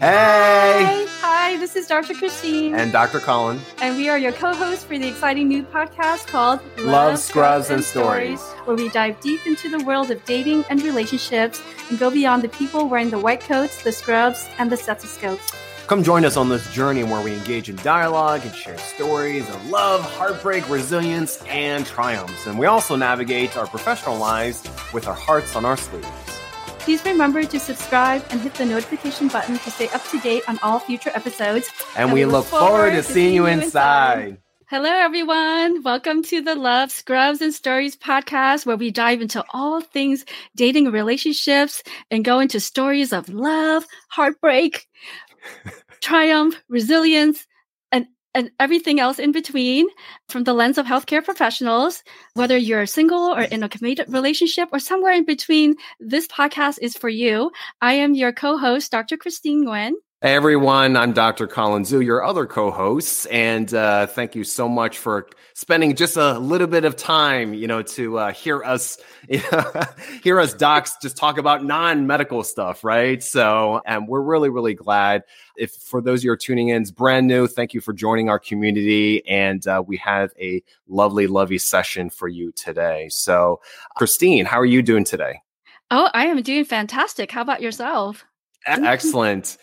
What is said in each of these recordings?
Hey! Hi, this is Dr. Christine. And Dr. Colin. And we are your co hosts for the exciting new podcast called Love, Love Scrubs, and, and Stories, where we dive deep into the world of dating and relationships and go beyond the people wearing the white coats, the scrubs, and the stethoscopes. Come join us on this journey where we engage in dialogue and share stories of love, heartbreak, resilience, and triumphs. And we also navigate our professional lives with our hearts on our sleeves. Please remember to subscribe and hit the notification button to stay up to date on all future episodes. And, and we, we, look forward, forward to seeing you inside. inside. Hello, everyone. Welcome to the Love, Scrubs, and Stories podcast, where we dive into all things dating relationships and go into stories of love, heartbreak, triumph, resilience, and everything else in between from the lens of healthcare professionals, whether you're single or in a committed relationship or somewhere in between, this podcast is for you. I am your co-host, Dr. Christine Nguyen. Hey everyone, I'm Dr. Colin Zhu, your other co-host, and uh, thank you so much for spending just a little bit of time, you know, to uh, hear us, you know, hear us docs just talk about non-medical stuff, right? So, and we're really, really glad. If for those of you who are tuning in, it's brand new. Thank you for joining our community, and uh, we have a lovely, lovely session for you today. So, Christine, how are you doing today? Oh, I am doing fantastic. How about yourself? Excellent.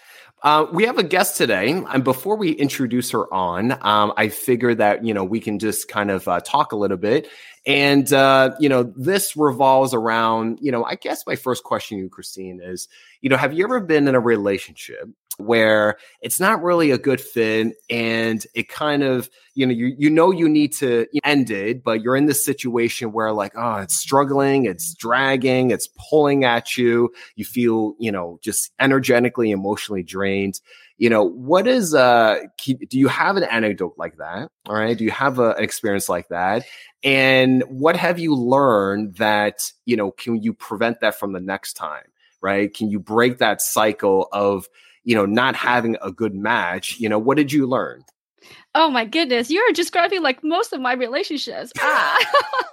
Uh, we have a guest today, and before we introduce her on, um, I figure that you know we can just kind of uh, talk a little bit, and uh, you know this revolves around you know I guess my first question to you, Christine, is you know have you ever been in a relationship where it's not really a good fit and it kind of you know you you know you need to end it but you're in this situation where like oh it's struggling it's dragging it's pulling at you. You feel you know just energetically emotionally drained. You know what is uh do you have an anecdote like that? All right do you have a, an experience like that? And what have you learned that you know can you prevent that from the next time? Right? Can you break that cycle of you know, not having a good match, you know, what did you learn? Oh my goodness, you're describing like most of my relationships. Ah.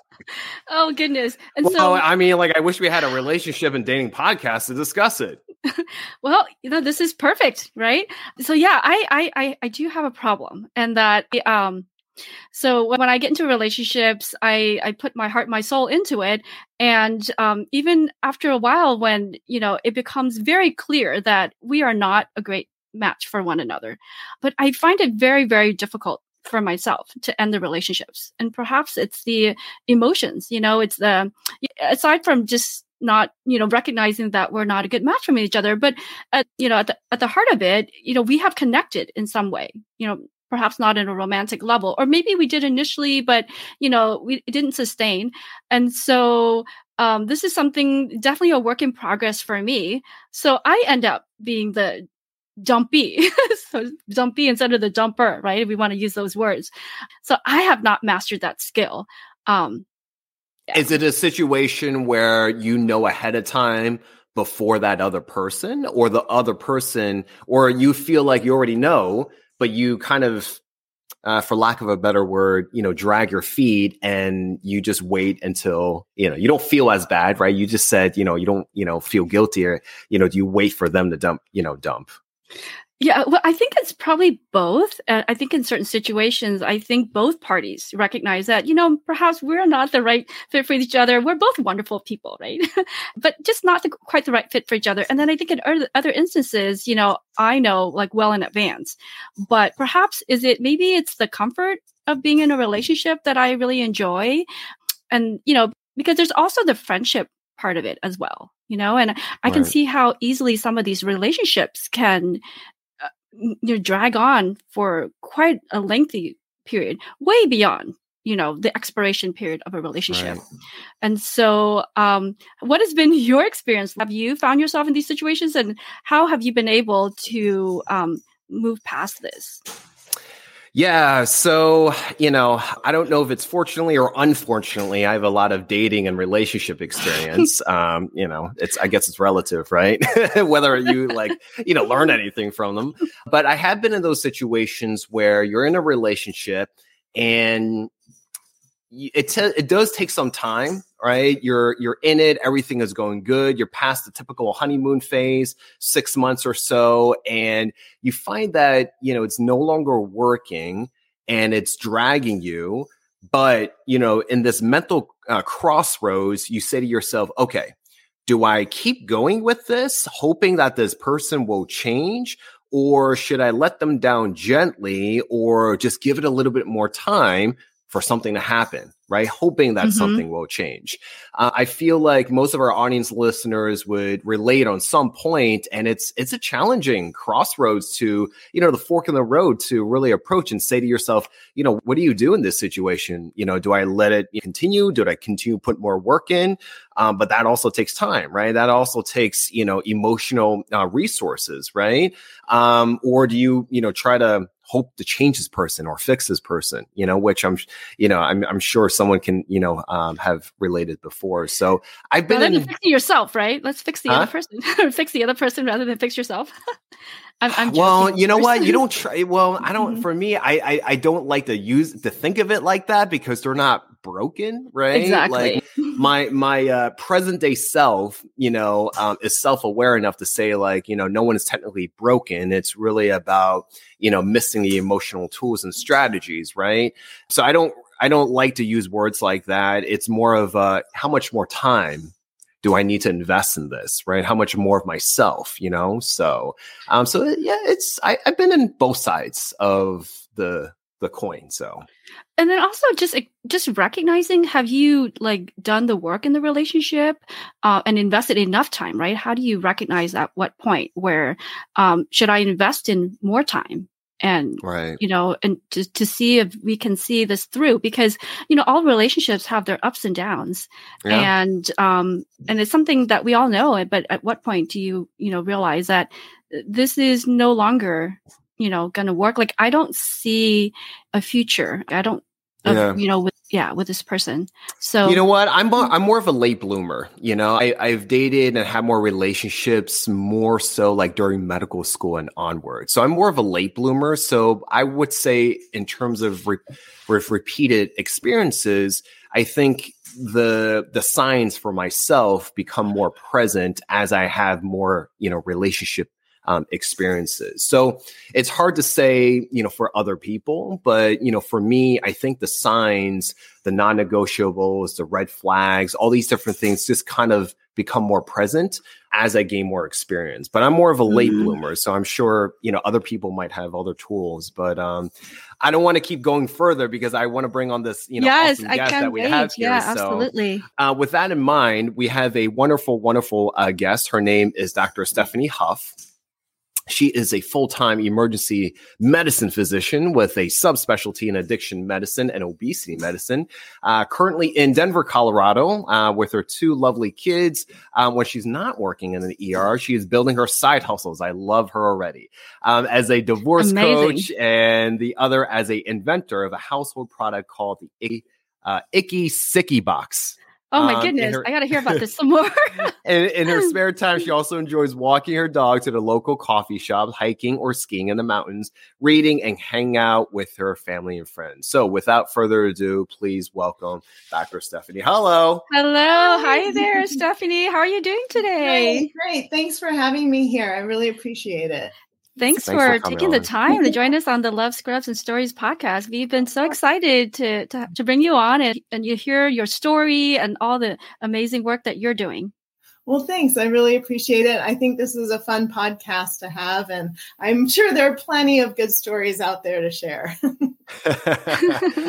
oh goodness. And well, so I mean, like I wish we had a relationship and dating podcast to discuss it. well, you know, this is perfect, right? So yeah, I I I, do have a problem and that um so when I get into relationships, I, I put my heart, my soul into it. And um, even after a while, when, you know, it becomes very clear that we are not a great match for one another, but I find it very, very difficult for myself to end the relationships. And perhaps it's the emotions, you know, it's the, aside from just not you know recognizing that we're not a good match for each other but at you know at the, at the heart of it you know we have connected in some way you know perhaps not in a romantic level or maybe we did initially but you know we didn't sustain. And so um, this is something definitely a work in progress for me. So i end up being the jumpy so jumpy instead of the jumper right if we want to use those words. So i have not mastered that skill um, yeah. is it a situation where you know ahead of time before that other person or the other person or you feel like you already know but you kind of uh, for lack of a better word, you know, drag your feet and you just wait until, you know, you don't feel as bad, right? You just said, you know, you don't, you know, feel guilty or, you know, do you wait for them to dump, you know, dump? Yeah, well, I think it's probably both. Uh, I think in certain situations, I think both parties recognize that, you know, perhaps we're not the right fit for each other. We're both wonderful people, right? but just not the, quite the right fit for each other. And then I think in other instances, you know, I know like well in advance, but perhaps is it maybe it's the comfort of being in a relationship that I really enjoy. And, you know, because there's also the friendship part of it as well you know and i right. can see how easily some of these relationships can you know, drag on for quite a lengthy period, way beyond you know the expiration period of a relationship. Right. and so um, what has been your experience? Have you found yourself in these situations and how have you been able to um, move past this yeah. So, you know, I don't know if it's fortunately or unfortunately, I have a lot of dating and relationship experience. um, you know, it's, I guess it's relative, right? Whether you like, you know, learn anything from them. But I have been in those situations where you're in a relationship and it, t- it does take some time right? You're you're in it, everything is going good. You're past the typical honeymoon phase, 6 months or so, and you find that, you know, it's no longer working and it's dragging you, but, you know, in this mental uh, crossroads, you say to yourself, "Okay, do I keep going with this, hoping that this person will change? Or should I let them down gently or just give it a little bit more time for something to happen, right? Hoping that mm-hmm. something will change. Uh, I feel like most of our audience listeners would relate on some point, and it's it's a challenging crossroads to you know the fork in the road to really approach and say to yourself, you know, what do you do in this situation? You know, do I let it continue? Do I continue put more work in? Um, but that also takes time, right? That also takes you know emotional uh, resources, right? Um, or do you you know try to hope to change this person or fix this person, you know, which I'm, you know, I'm, I'm sure someone can, you know, um, have related before. So I've been well, in fixing yourself, right? Let's fix the huh? other person, fix the other person rather than fix yourself. I'm, I'm well, you know what? You don't try. Well, I don't. Mm-hmm. For me, I, I I don't like to use to think of it like that because they're not broken, right? Exactly. Like my my uh, present day self, you know, um, is self aware enough to say like, you know, no one is technically broken. It's really about you know missing the emotional tools and strategies, right? So I don't I don't like to use words like that. It's more of uh, how much more time do I need to invest in this, right? How much more of myself, you know? So, um, so yeah, it's I, I've been in both sides of the the coin. So, and then also just just recognizing, have you like done the work in the relationship uh, and invested enough time, right? How do you recognize at what point where um, should I invest in more time? and right. you know and to, to see if we can see this through because you know all relationships have their ups and downs yeah. and um and it's something that we all know but at what point do you you know realize that this is no longer you know going to work. Like i don't see a future. I don't of, yeah. you know with yeah with this person. So you know what? I'm more, mm-hmm. i'm more of a late bloomer you know? I, i've dated and had more relationships more so like during medical school and onward. So i'm more of a late bloomer. So i would say in terms of re- with repeated experiences i think the the signs for myself become more present as i have more you know relationship um, experiences. So it's hard to say, you know, for other people, but you know, for me, I think the signs, the non-negotiables, the red flags, all these different things just kind of become more present as I gain more experience. But I'm more of a late mm-hmm. bloomer, so I'm sure you know other people might have other tools. But um, I don't want to keep going further because I want to bring on this you know yes, awesome I guest that we wait. have here. Yeah, so, absolutely. Uh, with that in mind, we have a wonderful, wonderful uh, guest. Her name is Dr. Stefanie Huff. She is a full time emergency medicine physician with a subspecialty in addiction medicine and obesity medicine. Uh, currently in Denver, Colorado, uh, with her two lovely kids. Um, when she's not working in the ER, she is building her side hustles. I love her already. Um, as a divorce Amazing. coach, and the other as a inventor of a household product called the Icky, uh, Icky Sicky Box. Oh my um, goodness, her, I got to hear about this some more. in, in, her spare time, she also enjoys walking her dog to the local coffee shop, hiking or skiing in the mountains, reading, and hang out with her family and friends. So, without further ado, please welcome Dr. Stefanie. Hello. Hello. Hi there, Stefanie. How are you doing today? Great, great. Thanks for having me here. I really appreciate it. Thanks, Thanks for, for taking on. the time to join us on the Love Scrubs and Stories podcast. We've been so excited to, to, to bring you on and, and you hear your story and all the amazing work that you're doing. Well, thanks. I really appreciate it. I think this is a fun podcast to have, and I'm sure there are plenty of good stories out there to share.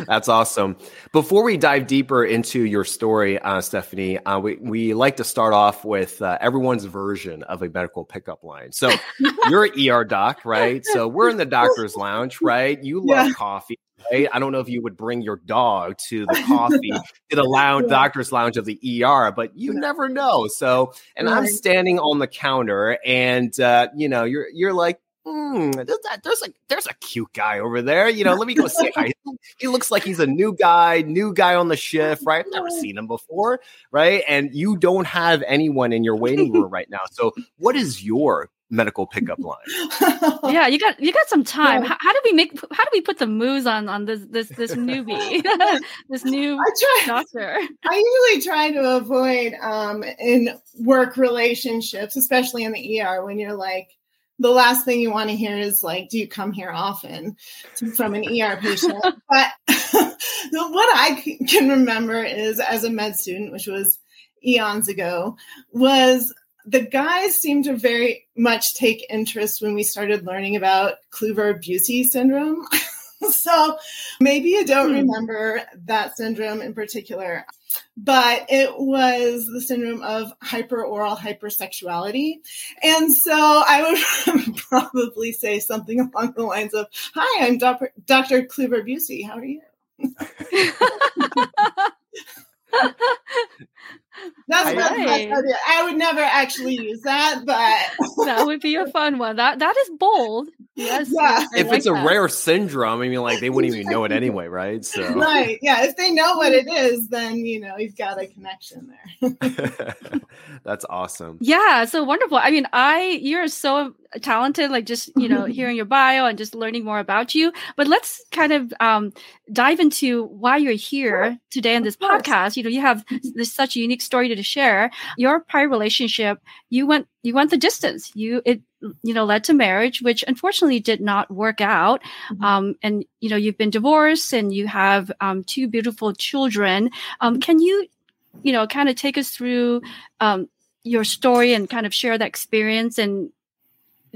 That's awesome. Before we dive deeper into your story, uh, Stefanie, uh, we, we like to start off with uh, everyone's version of a medical pickup line. So you're an ER doc, right? So we're in the doctor's lounge, right? You love yeah. coffee right? I don't know if you would bring your dog to the coffee to the lounge, yeah. doctor's lounge of the ER, but you never know. So, and right. I'm standing on the counter, and uh, you know, you're you're like hmm, there's, there's a there's a cute guy over there. You know, let me go say hi. He looks like he's a new guy, new guy on the shift, right? I've never seen him before, right? And you don't have anyone in your waiting room right now. So, what is your medical pickup line. yeah, you got you got some time. Yeah. How, how, do we make how do we put the moves on on this this this newbie, this new I try, doctor? I usually try to avoid um in work relationships, especially in the ER when you're like the last thing you want to hear is like, "Do you come here often?" from an ER patient. but what I can remember is as a med student, which was eons ago, was the guys seemed to very much take interest when we started learning about Kluver-Bucy syndrome. so maybe you don't hmm. remember that syndrome in particular, but it was the syndrome of hyperoral hypersexuality. And so I would probably say something along the lines of, Hi, I'm Dr. Dr. Kluver-Bucy. How are you? That's right. I would never actually use that, but that would be a fun one. That that is bold. Yes. Yeah. If like it's a rare syndrome, I mean, like they wouldn't even know it anyway, right? So right. Yeah. If they know what it is, then you know you've got a connection there. That's awesome. Yeah. So wonderful. I mean, I you're so talented. Like just you know hearing your bio and just learning more about you. But let's kind of um, dive into why you're here today on this podcast. You know, you have this such a unique story to share. Your prior relationship, you went you went the distance. You it you know led to marriage, which unfortunately did not work out. Mm-hmm. Um, and you know you've been divorced and you have um, two beautiful children. Um, can you you know kind of take us through um, your story and kind of share that experience and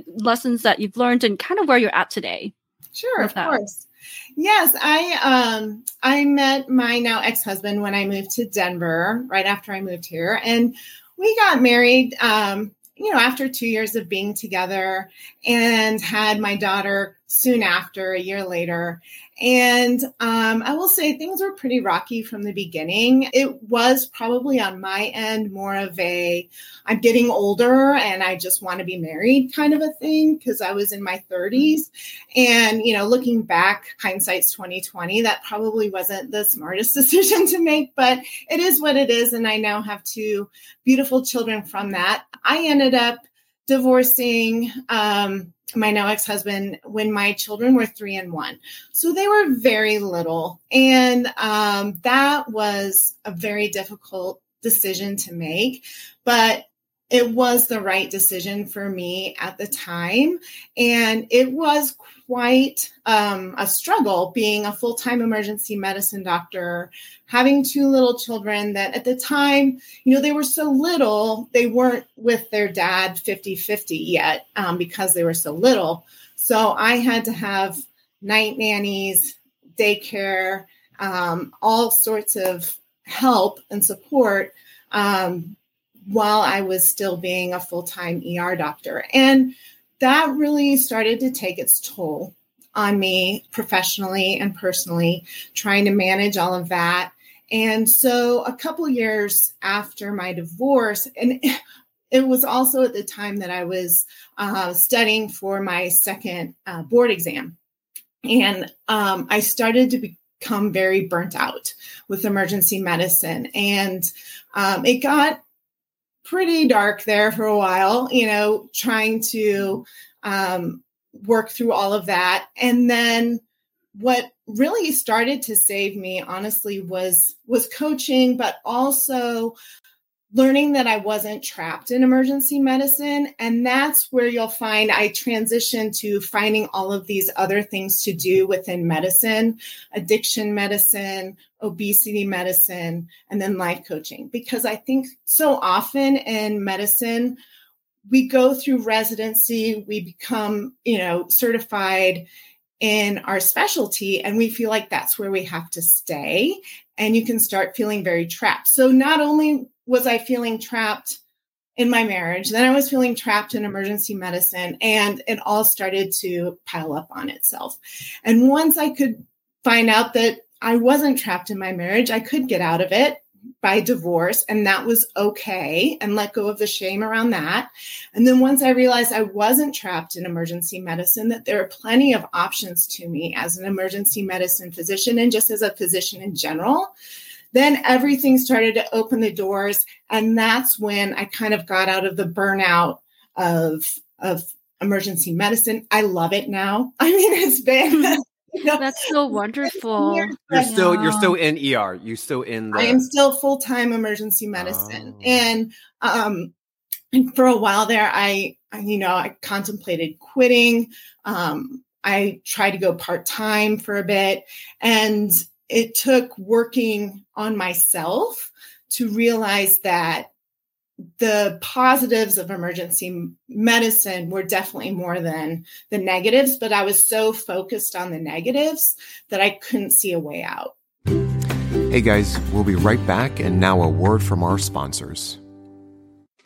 lessons that you've learned and kind of where you're at today? Sure, of course. Yes, I um I met my now ex-husband when I moved to Denver right after I moved here and we got married um you know after 2 years of being together and had my daughter soon after a year later and um, I will say things were pretty rocky from the beginning. It was probably on my end more of a I'm getting older and I just want to be married kind of a thing because I was in my 30s. And, you know, looking back, hindsight's 2020, that probably wasn't the smartest decision to make, but it is what it is. And I now have two beautiful children from that. I ended up divorcing. Um, my now ex husband when my children were three and one. So they were very little. And um, that was a very difficult decision to make. But it was the right decision for me at the time. And it was quite um, a struggle being a full time emergency medicine doctor, having two little children that at the time, you know, they were so little, they weren't with their dad 50 50 yet um, because they were so little. So I had to have night nannies, daycare, um, all sorts of help and support um, while I was still being a full time ER doctor. And that really started to take its toll on me professionally and personally, trying to manage all of that. And so, a couple years after my divorce, and it was also at the time that I was uh, studying for my second uh, board exam. And um, I started to become very burnt out with emergency medicine. And um, it got pretty dark there for a while, you know, trying to um, work through all of that. And then what really started to save me honestly was was coaching but also learning that I wasn't trapped in emergency medicine. And that's where you'll find I transitioned to finding all of these other things to do within medicine, addiction medicine, obesity medicine, and then life coaching. Because I think so often in medicine, we go through residency, we become, you know, certified in our specialty and we feel like that's where we have to stay and you can start feeling very trapped. So not only was I feeling trapped in my marriage. Then I was feeling trapped in emergency medicine, and it all started to pile up on itself. And once I could find out that I wasn't trapped in my marriage, I could get out of it. by divorce and that was okay and let go of the shame around that and then once i realized i wasn't trapped in emergency medicine that there are plenty of options to me as an emergency medicine physician and just as a physician in general then everything started to open the doors and that's when i kind of got out of the burnout of of emergency medicine i love it now i mean it's been That's so wonderful. You're still you're still in ER. You're still in the I am still full-time emergency medicine. Oh. And um and for a while there I, I you know, I contemplated quitting. Um I tried to go part-time for a bit and it took working on myself to realize that the positives of emergency medicine were definitely more than the negatives, but I was so focused on the negatives that I couldn't see a way out. Hey guys, we'll be right back. And now a word from our sponsors.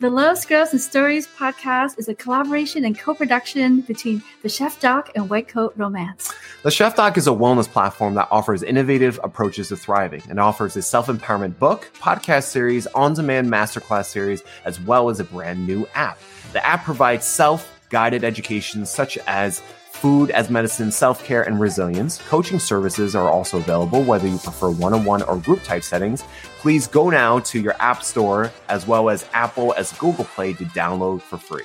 The Love Scrubs and Stories podcast is a collaboration and co production between the Chef Doc and White Coat Romance. The Chef Doc is a wellness platform that offers innovative approaches to thriving and offers a self empowerment book, podcast series, on demand masterclass series, as well as a brand new app. The app provides self guided education such as food as medicine, self care, and resilience. Coaching services are also available, whether you prefer one on one or group type settings. Please go now to your App Store as well as Apple as Google Play to download for free.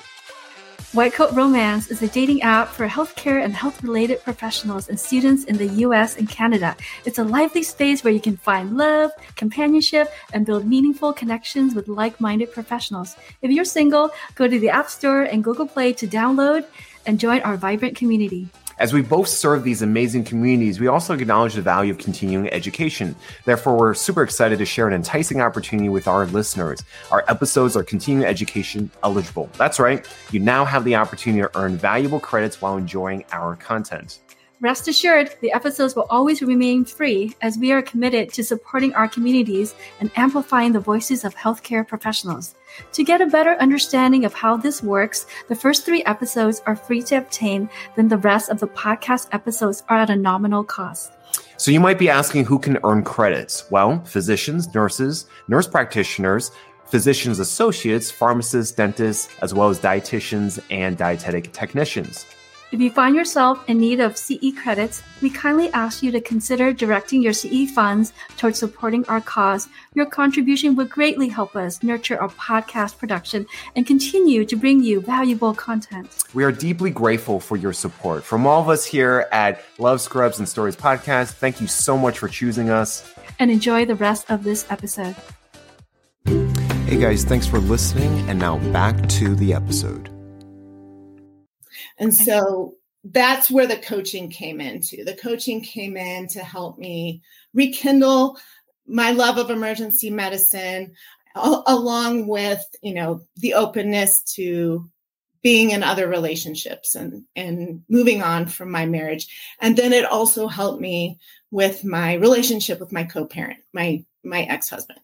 White Coat Romance is a dating app for healthcare and health related professionals and students in the US and Canada. It's a lively space where you can find love, companionship, and build meaningful connections with like minded professionals. If you're single, go to the App Store and Google Play to download and join our vibrant community. As we both serve these amazing communities, we also acknowledge the value of continuing education. Therefore, we're super excited to share an enticing opportunity with our listeners. Our episodes are continuing education eligible. That's right, you now have the opportunity to earn valuable credits while enjoying our content. Rest assured, the episodes will always remain free as we are committed to supporting our communities and amplifying the voices of healthcare professionals. To get a better understanding of how this works, the first three episodes are free to obtain, then the rest of the podcast episodes are at a nominal cost. So you might be asking who can earn credits? Well, physicians, nurses, nurse practitioners, physicians associates, pharmacists, dentists, as well as dietitians and dietetic technicians. If you find yourself in need of CE credits, we kindly ask you to consider directing your CE funds towards supporting our cause. Your contribution would greatly help us nurture our podcast production and continue to bring you valuable content. We are deeply grateful for your support. From all of us here at Love Scrubs and Stories Podcast, thank you so much for choosing us. And enjoy the rest of this episode. Hey guys, thanks for listening. And now back to the episode. And so that's where the coaching came into. The coaching came in to help me rekindle my love of emergency medicine along with, you know, the openness to being in other relationships and and moving on from my marriage. And then it also helped me with my relationship with my co-parent, my my ex-husband.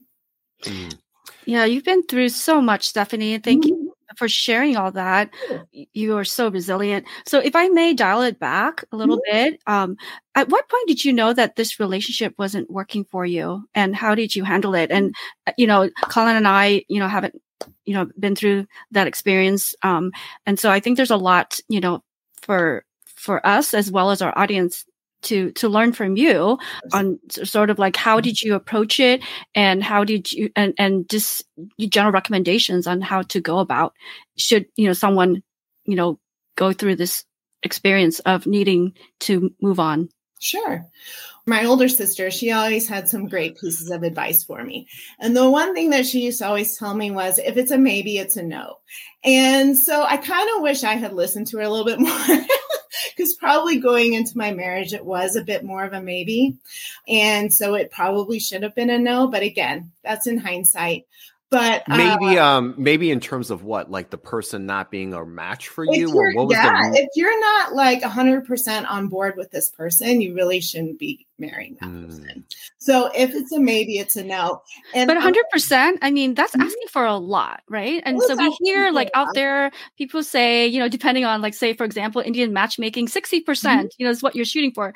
Mm. Yeah, you've been through so much, Stefanie. Thank mm-hmm. you for sharing all that. You are so resilient. So, if I may dial it back a little mm-hmm. bit, um, at what point did you know that this relationship wasn't working for you, and how did you handle it? And uh, you know, Colin and I, you know, haven't you know been through that experience, um, and so I think there's a lot, you know, for for us as well as our audience to to learn from you on sort of like how did you approach it and how did you and and just general recommendations on how to go about should you know someone you know go through this experience of needing to move on sure my older sister, she always had some great pieces of advice for me. And the one thing that she used to always tell me was if it's a maybe, it's a no. And so I kind of wish I had listened to her a little bit more because probably going into my marriage, it was a bit more of a maybe. And so it probably should have been a no. But again, that's in hindsight but maybe uh, um maybe in terms of what like the person not being a match for you or what was yeah, the if you're not like 100% on board with this person you really shouldn't be marrying that mm. person. So if it's a maybe, it's a no. And but 100%, I mean, that's mm-hmm. asking for a lot, right? And so we hear like out there, people say, you know, depending on like, say, for example, Indian matchmaking, 60%, percent mm hmm you know, is what you're shooting for.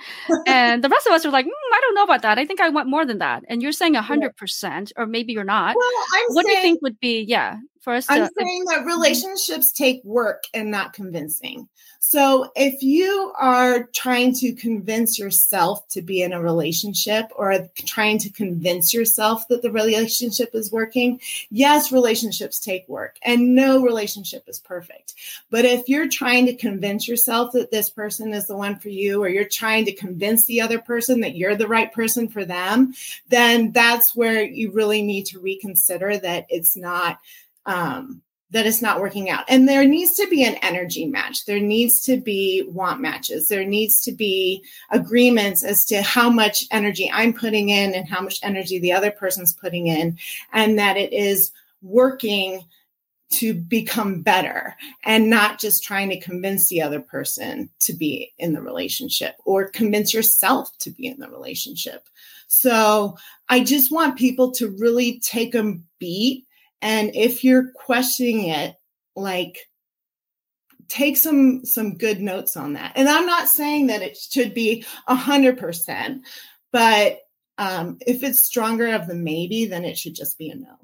and the rest of us are like, mm, I don't know about that. I think I want more than that. And you're saying 100%, or maybe you're not. Well, I'm what do you think would be, yeah, for us I'm to, saying that relationships take work and not convincing. So if you are trying to convince yourself to be in a relationship or trying to convince yourself that the relationship is working, yes, relationships take work and no relationship is perfect. But if you're trying to convince yourself that this person is the one for you, or you're trying to convince the other person that you're the right person for them, then that's where you really need to reconsider that it's not um, that it's not working out. And there needs to be an energy match. There needs to be want matches. There needs to be agreements as to how much energy I'm putting in and how much energy the other person's putting in, and that it is working to become better and not just trying to convince the other person to be in the relationship or convince yourself to be in the relationship. So I just want people to really take a beat and if you're questioning it, like take some some good notes on that. And I'm not saying that it should be a hundred percent, but um, if it's stronger of the maybe, then it should just be a no.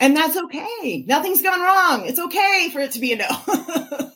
And that's okay. Nothing's gone wrong. It's okay for it to be a no.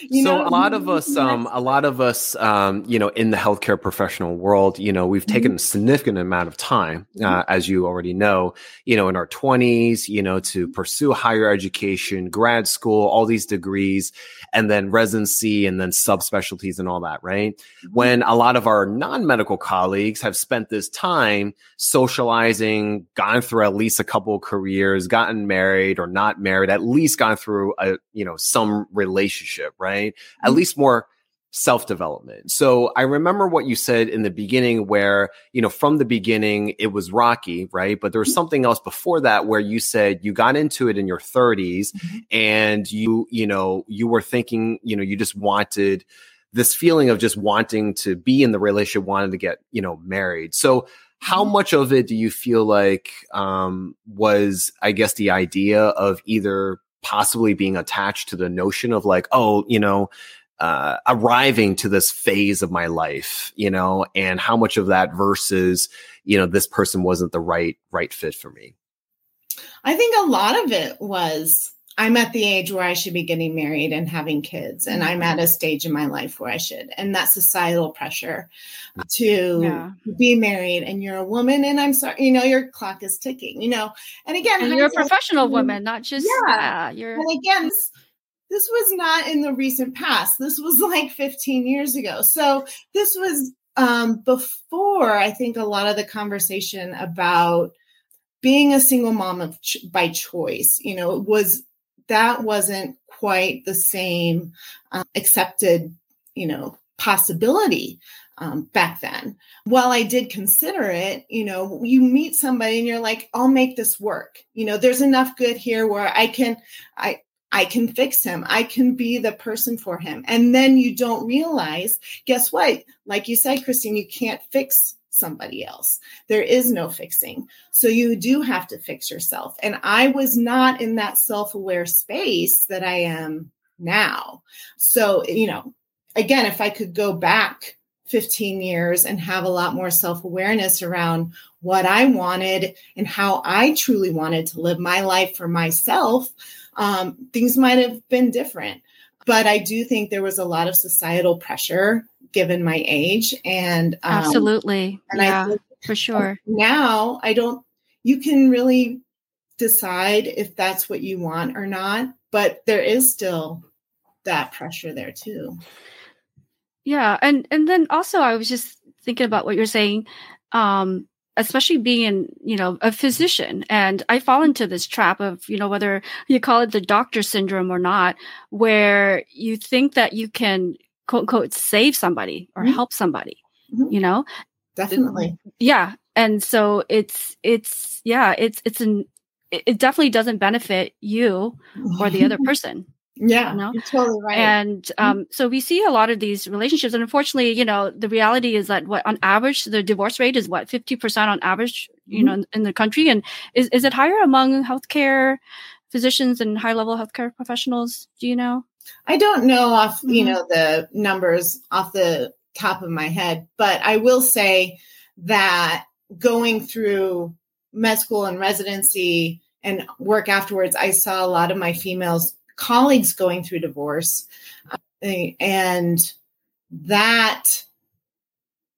You so know? a lot of us, um, a lot of us, um, you know, in the healthcare professional world, you know, we've taken mm-hmm. a significant amount of time, uh, mm-hmm. as you already know, you know, in our twenties, you know, to pursue higher education, grad school, all these degrees, and then residency, and then subspecialties, and all that. Right? Mm-hmm. When a lot of our non-medical colleagues have spent this time socializing, gone through at least a couple of careers, gotten married or not married, at least gone through a, you know, some relationship right? At mm-hmm. least more self development. So I remember what you said in the beginning where, you know, from the beginning it was rocky, right? But there was mm-hmm. something else before that where you said you got into it in your 30s mm-hmm. and you, you know, you were thinking, you know, you just wanted this feeling of just wanting to be in the relationship, wanting to get, you know, married. So how mm-hmm. much of it do you feel like um, was, I guess, the idea of either possibly being attached to the notion of like, oh, you know, uh, arriving to this phase of my life, you know, and how much of that versus, you know, this person wasn't the right right fit for me. I think a lot of it was I'm at the age where I should be getting married and having kids, and I'm at a stage in my life where I should, and that societal pressure to yeah. be married, and you're a woman, and I'm sorry, you know, your clock is ticking, you know, and again, and you're a professional woman, not just yeah, you're. And again, this, this was not in the recent past. This was like 15 years ago, so this was um, before I think a lot of the conversation about being a single mom of ch- by choice, you know, was that wasn't quite the same uh, accepted, you know, possibility um, back then. While I did consider it, you know, you meet somebody and you're like, I'll make this work. You know, there's enough good here where I can, I, I can fix him. I can be the person for him. And then you don't realize, guess what? Like you said, Christine, you can't fix somebody else. There is no fixing. So you do have to fix yourself. And I was not in that self aware space that I am now. So, you know, again, if I could go back 15 years and have a lot more self awareness around what I wanted and how I truly wanted to live my life for myself, um, things might have been different. But I do think there was a lot of societal pressure given my age and um, absolutely. and yeah for sure. now i don't you can really decide if that's what you want or not but there is still that pressure there too. Yeah and and then also i was just thinking about what you're saying um especially being you know a physician. And i fall into this trap of you know whether you call it the doctor syndrome or not where you think that you can quote unquote save somebody or mm-hmm. help somebody mm-hmm. you know? Definitely. Yeah. And so it's it's yeah it's it's an it definitely doesn't benefit you or the other person Yeah, you know? totally right. And Mm-hmm. um, so we see a lot of these relationships, and unfortunately, you know, the reality is that what on average the divorce rate is what fifty percent on average, you Mhm. know, in, in the country, and is is it higher among healthcare physicians and high level healthcare professionals? Do you know? I don't know off, you Mhm. know, the numbers off the top of my head, but I will say that going through med school and residency and work afterwards, I saw a lot of my females colleagues going through divorce. uh, And that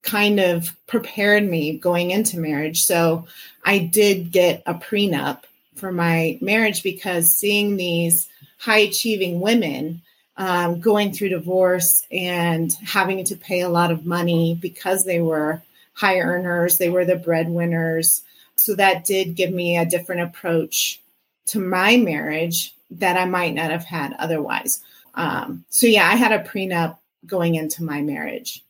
kind of prepared me going into marriage. So I did get a prenup for my marriage because seeing these high achieving women um, going through divorce and having to pay a lot of money because they were high earners, they were the breadwinners. So that did give me a different approach to my marriage that I might not have had otherwise. Um, so yeah, I had a prenup going into my marriage.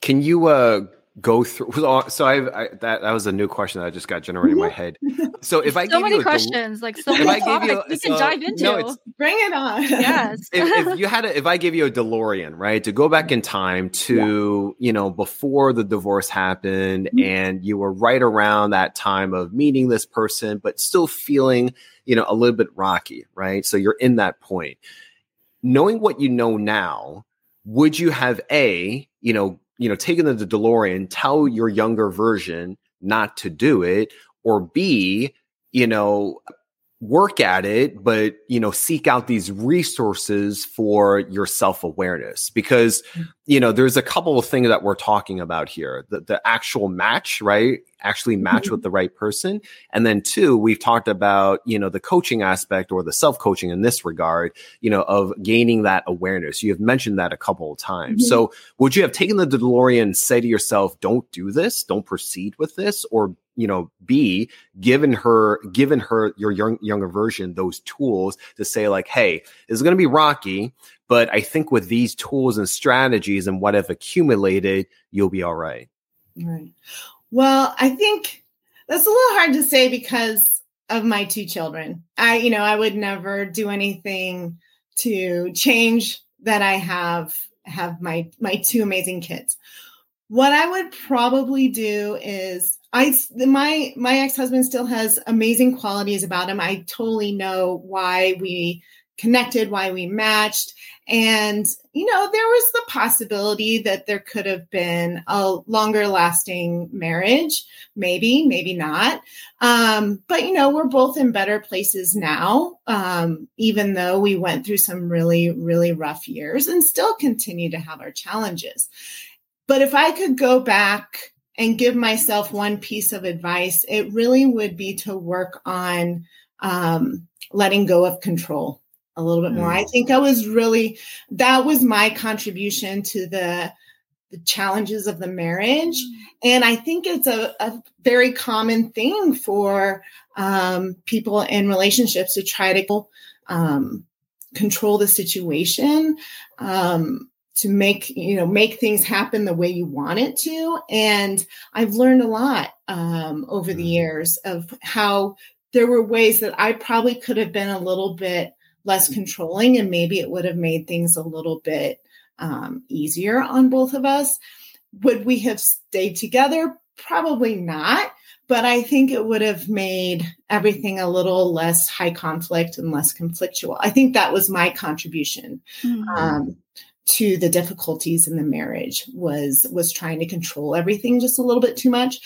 Can you uh go through? So I, I that that was a new question that I just got generated in my head. So if I so give many you a del- questions, like so many I gave you topics a- we can so- dive into. no, Bring it on. yes. if, if you had a, if I give you a DeLorean, right, to go back in time to you know before the divorce happened, Mhm. and you were right around that time of meeting this person, but still feeling you know a little bit rocky, right? So you're in that point. Knowing what you know now, would you have a you know you know taken the DeLorean, tell your younger version not to do it, or b you know work at it but you know seek out these resources for your self-awareness. Because you know there's a couple of things that we're talking about here. The, the actual match right? Actually match with the right person. And then two we've talked about you know the coaching aspect or the self-coaching in this regard you know of gaining that awareness. You have mentioned that a couple of times. Mhm. so would you have taken the delorean say to yourself don't do this. Don't proceed with this or you know b given her given her your young younger version those tools to say like hey this is going to be rocky but i think with these tools and strategies and what have accumulated you'll be all right Right. Well, I think that's a little hard to say because of my two children. I, you know, I would never do anything to change that I have have my my two amazing kids. What I would probably do is I my my ex-husband still has amazing qualities about him. I totally know why we connected, why we matched. And, you know, there was the possibility that there could have been a longer lasting marriage. Maybe, maybe not. Um, but, you know, we're both in better places now, um, even though we went through some really, really rough years and still continue to have our challenges. But if I could go back and give myself one piece of advice, it really would be to work on um, letting go of control a little bit more. I think I was really that was my contribution to the the challenges of the marriage, and I think it's a, a very common thing for um, people in relationships to try to um, control the situation. Um, to make you know make things happen the way you want it to. And i've learned a lot um, over the years of how there were ways that i probably could have been a little bit less controlling and maybe it would have made things a little bit um, easier on both of us. Would we have stayed together? Probably not but i think it would have made everything a little less high conflict and less conflictual. I think that was my contribution Mhm. um, to the difficulties in the marriage was was trying to control everything just a little bit too much.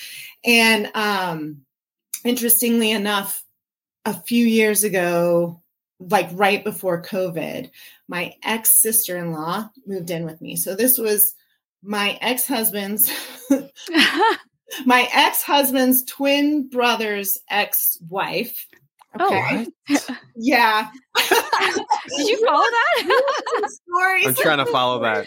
And um interestingly enough a few years ago like right before covid my ex sister-in-law moved in with me. So this was my ex-husband's my ex-husband's twin brother's ex-wife Oh, yeah Did you follow that? Story. i'm trying to follow that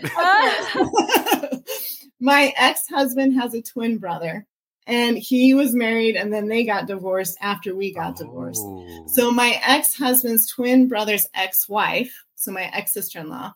my ex-husband has a twin brother and he was married and then they got divorced after we got divorced Oh. so my ex-husband's twin brother's ex-wife so my ex-sister-in-law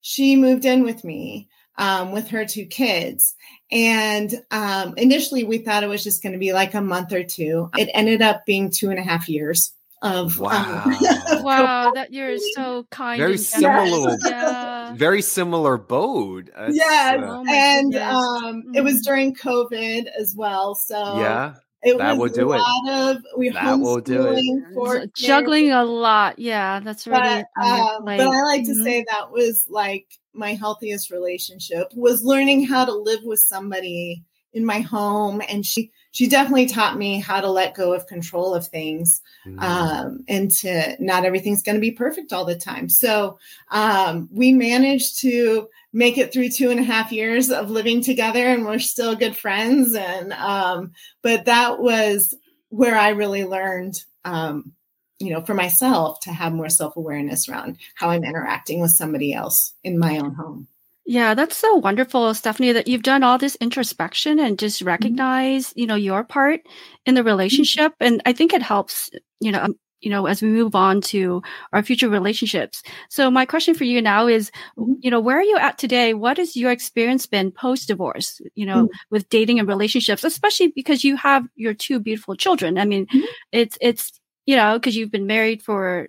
she moved in with me um, with her two kids and um, initially we thought it was just going to be like a month or two it ended up being two and a half years of wow, um, wow, that you're so kind. very and similar. Yeah. very similar boat. yeah uh, Oh and goodness. um, it was Mhm. during COVID as well. So yeah, it that was will do a it. lot of we That will do it. homeschooling for So juggling a lot. Yeah, that's really but, um, but I like to Mhm. say that was like my healthiest relationship was learning how to live with somebody in my home, and she she definitely taught me how to let go of control of things, Mm. um, and to not everything's going to be perfect all the time. So um, we managed to make it through two and a half years of living together, and we're still good friends. And um, but that was where I really learned. Um, you know, for myself to have more self awareness around how I'm interacting with somebody else in my own home. Yeah, that's so wonderful, Stefanie, that you've done all this introspection and just recognize, you know, your part in the relationship. And I think it helps, you know, um, you know, as we move on to our future relationships. So my question for you now is, Mhm. you know, where are you at today? What has your experience been post divorce, you know, Mm. with dating and relationships, especially because you have your two beautiful children? I mean, it's, it's, you know, because you've been married for,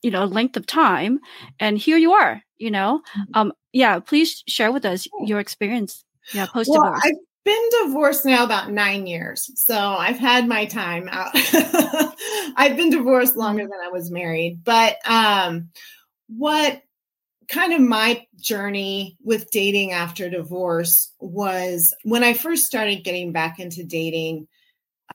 you know, length of time and here you are, you know, um, yeah, please share with us your experience. Yeah, post Well, divorce. I've been divorced now about nine years. So I've had my time out. I've been divorced longer than I was married. But um, what kind of my journey with dating after divorce was when I first started getting back into dating,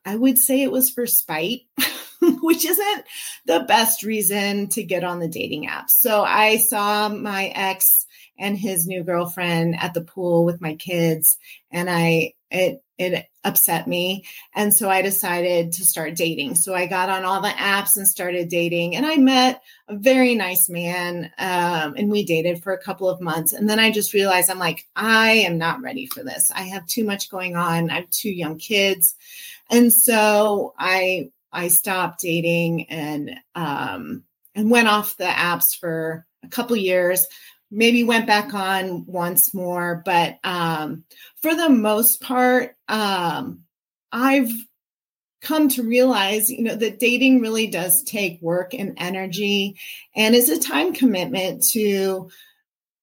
I would say it was for spite, which isn't the best reason to get on the dating app. So I saw my ex and his new girlfriend at the pool with my kids and I it it upset me and so I decided to start dating. So I got on all the apps and started dating and I met a very nice man um, and we dated for a couple of months and then I just realized I'm like I am not ready for this. I have too much going on. I have two young kids. And so I I stopped dating and um and went off the apps for a couple years maybe went back on once more but um for the most part um i've come to realize you know that dating really does take work and energy and is a time commitment to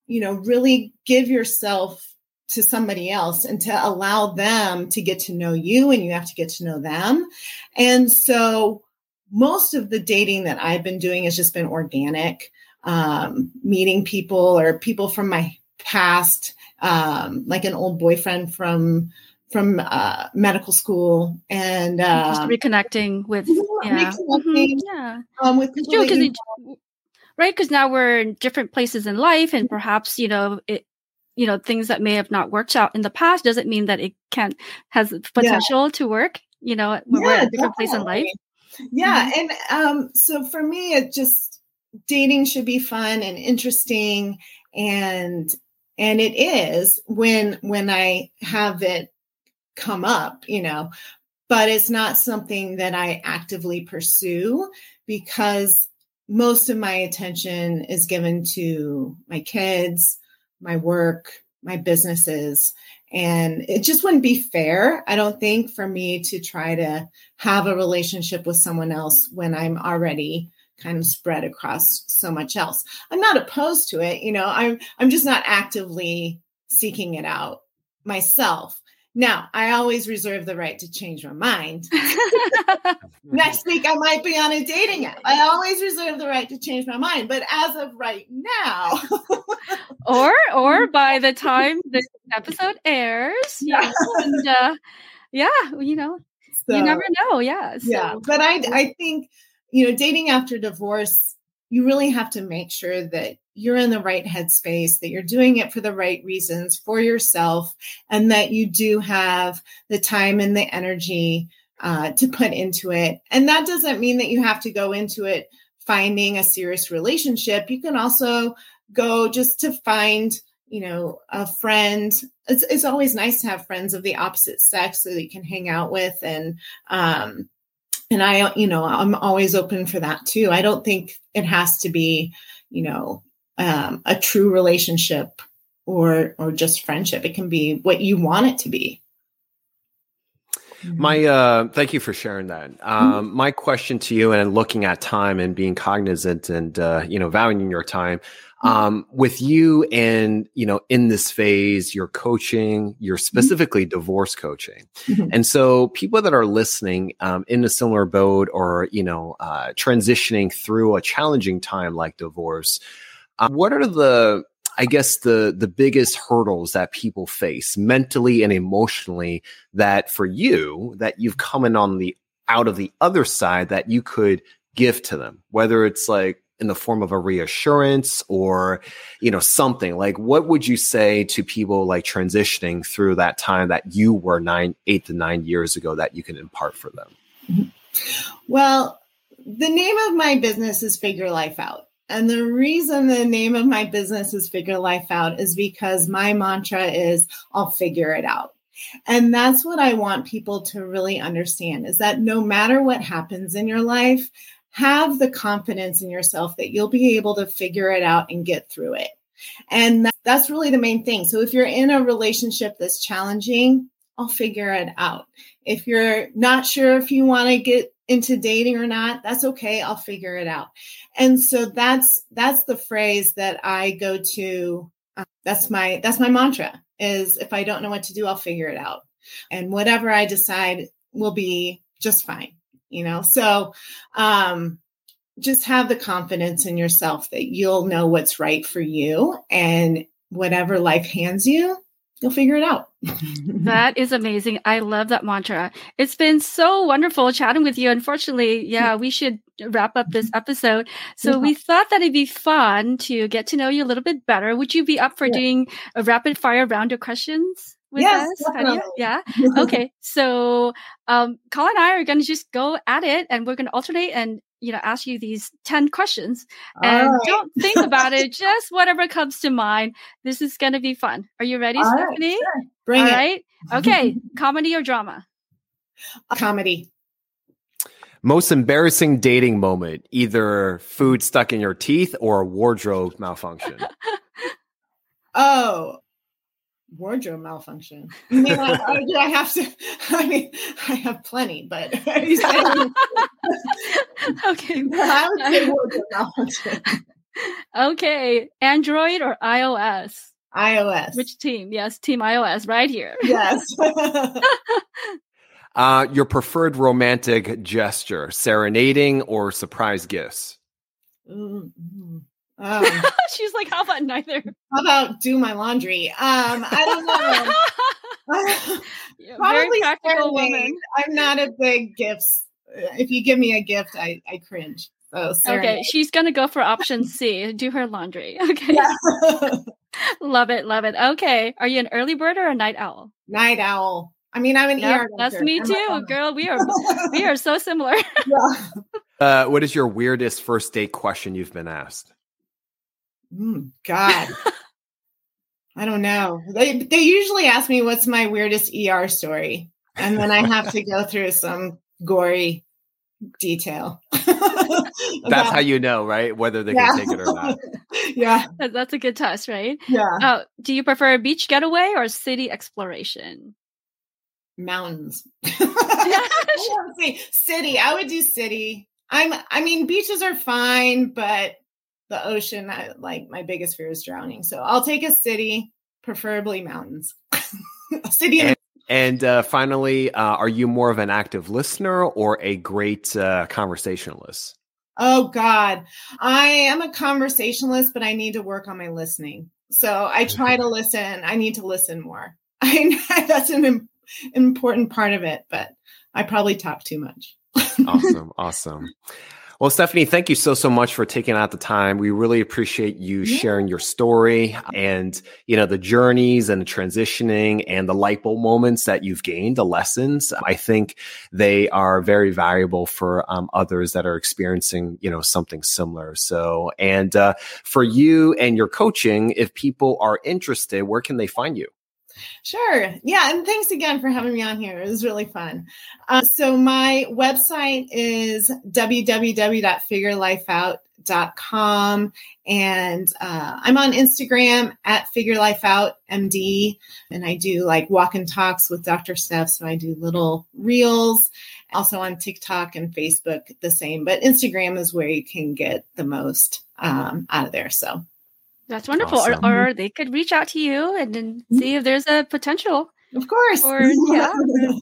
you know really give yourself to somebody else and to allow them to get to know you and you have to get to know them and so most of the dating that i've been doing has just been organic um, meeting people or people from my past, um, like an old boyfriend from from uh, medical school, and just uh, reconnecting with yeah, reconnecting Mhm, yeah. um, with people true that because right because now we're in different places in life, and perhaps you know it. You know things that may have not worked out in the past doesn't mean that it can has potential to work. You know when we're at a different place in life. definitely. Yeah, and um, so for me, it just dating should be fun and interesting, and and it is when when I have it come up, you know, but it's not something that I actively pursue because most of my attention is given to my kids, my work, my businesses. And it just wouldn't be fair, I don't think, for me to try to have a relationship with someone else when I'm already kind of spread across so much else. I'm not opposed to it, you know, I'm I'm just not actively seeking it out myself. Now, I always reserve the right to change my mind. Next week, I might be on a dating app. I always reserve the right to change my mind. But as of right now, or or by the time this episode airs, Yeah. and uh, yeah, you know, so, you never know. Yeah, so, yeah. But I, I think, you know, dating after divorce, you really have to make sure that you're in the right headspace, that you're doing it for the right reasons for yourself, and that you do have the time and the energy uh, to put into it. And that doesn't mean that you have to go into it finding a serious relationship. You can also go just to find, you know, a friend. It's, it's always nice to have friends of the opposite sex so that you can hang out with and, um, and I, you know, I'm always open for that too. I don't think it has to be, you know, um, a true relationship or or just friendship. It can be what you want it to be. My uh, thank you for sharing that. Um, mm-hmm. My question to you, and looking at time and being cognizant and uh, you know valuing your time, mm-hmm. um, with you and you know in this phase, you're coaching, you're mm-hmm. specifically mm-hmm. divorce coaching, mm-hmm. and so people that are listening um, in a similar boat or you know uh, transitioning through a challenging time like divorce, uh, what are the I guess the the biggest hurdles that people face mentally and emotionally that for you that you've come in on the out of the other side that you could give to them whether it's like in the form of a reassurance or you know something like what would you say to people like transitioning through that time that you were nine eight to nine years ago that you can impart for them? Mm-hmm. Well the name of my business is figure life out and the reason the name of my business is Figure Life Out is because my mantra is I'll figure it out. And that's what I want people to really understand is that no matter what happens in your life, have the confidence in yourself that you'll be able to figure it out and get through it. And that's really the main thing. So if you're in a relationship that's challenging, I'll figure it out. If you're not sure if you want to get into dating or not, that's okay. I'll figure it out. And so that's that's the phrase that I go to. Uh, that's my that's my mantra. Is if I don't know what to do, I'll figure it out, and whatever I decide will be just fine. You know. So, um, just have the confidence in yourself that you'll know what's right for you, and whatever life hands you, you'll figure it out. that is amazing. I love that mantra. It's been so wonderful chatting with you. Unfortunately, yeah, we should wrap up this episode. So we thought that it'd be fun to get to know you a little bit better. Would you be up for yeah. doing a rapid fire round of questions? With yes, us? Yeah. okay. So, um, Colin and I are going to just go at it and we're going to alternate and you know ask you these 10 questions and right. don't think about it. Just whatever comes to mind. This is going to be fun. Are you ready All Stefanie? right, sure. Bring All it. right. Okay comedy or drama? Comedy. Most embarrassing dating moment either food stuck in your teeth or a wardrobe malfunction. Oh wardrobe malfunction. I mean, I, I, have to. I mean, I have plenty, but okay. I would say wardrobe malfunction. Okay, Android or iOS? iOS. Which team? Yes, Team iOS, right here. Yes. uh, your preferred romantic gesture: serenading or surprise gifts? Mm-hmm. Um, She's like, how about neither? How about do my laundry? Um, I don't know. Probably practical woman. I'm not a big gifts. If you give me a gift, I, I cringe. So okay, she's gonna go for option C. Do her laundry. Okay. Yeah. love it, love it. Okay, are you an early bird or a night owl? Night owl. I mean, I'm an yep, ER. That's me too, girl. We are we are so similar. yeah. Uh, what is your weirdest first date question you've been asked? Mm, God. I don't know. They they usually ask me what's my weirdest ER story, and then I have to go through some gory detail. That's how you know, right? Whether they yeah. can take it or not. yeah, that's a good test, right? Yeah. Uh, do you prefer a beach getaway or city exploration? Mountains. I city. I would do city. I'm. I mean, beaches are fine, but the ocean. I, like my biggest fear is drowning. So I'll take a city, preferably mountains. a city. And, and uh, finally, uh, are you more of an active listener or a great uh, conversationalist? Oh God, I am a conversationalist, but I need to work on my listening. So I try to listen. I need to listen more. I that's an Im- important part of it, but I probably talk too much. awesome, awesome. Well, Stefanie, thank you so so much for taking out the time. We really appreciate you yeah. sharing your story and you know the journeys and the transitioning and the light bulb moments that you've gained, the lessons. I think they are very valuable for um, others that are experiencing you know something similar. So, and uh, for you and your coaching, if people are interested, where can they find you? Sure. Yeah. And thanks again for having me on here. It was really fun. Uh, so, my website is www.figurelifeout.com. And uh, I'm on Instagram at figurelifeoutmd. And I do like walk and talks with Dr. Steph. So, I do little reels. Also on TikTok and Facebook, the same. But Instagram is where you can get the most um, out of there. So, that's wonderful. Awesome. Or, or, they could reach out to you and then mm-hmm. see if there's a potential. Of course. Or yeah,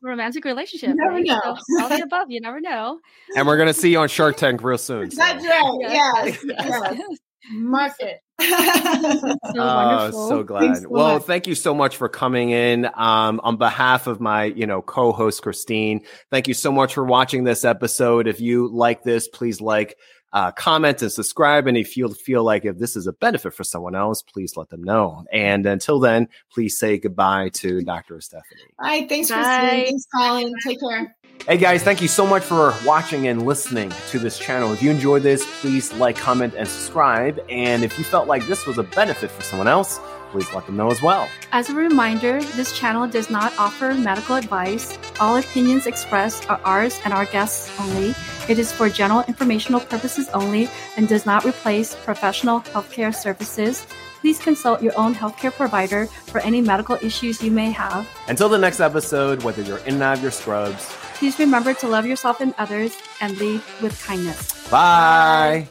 romantic relationship. You never right? know. So, all the above, you never know. And we're gonna see you on Shark Tank real soon. So. That's right. Yes. yes. yes. yes. Market. so oh, so glad. So well, much. thank you so much for coming in. Um, on behalf of my, you know, co-host Christine, thank you so much for watching this episode. If you like this, please like, uh, comment and subscribe. And if you feel like if this is a benefit for someone else, please let them know. And until then, please say goodbye to Dr. Stefanie. Bye. Thanks Bye. for Thanks, Colin. Take care. Hey guys, thank you so much for watching and listening to this channel. If you enjoyed this, please like, comment, and subscribe. And if you felt like this was a benefit for someone else, please let them know as well. As a reminder, this channel does not offer medical advice. All opinions expressed are ours and our guests only. It is for general informational purposes only and does not replace professional healthcare services. Please consult your own healthcare provider for any medical issues you may have. Until the next episode, whether you're in and out of your scrubs, please remember to love yourself and others and lead with kindness. Bye. Bye.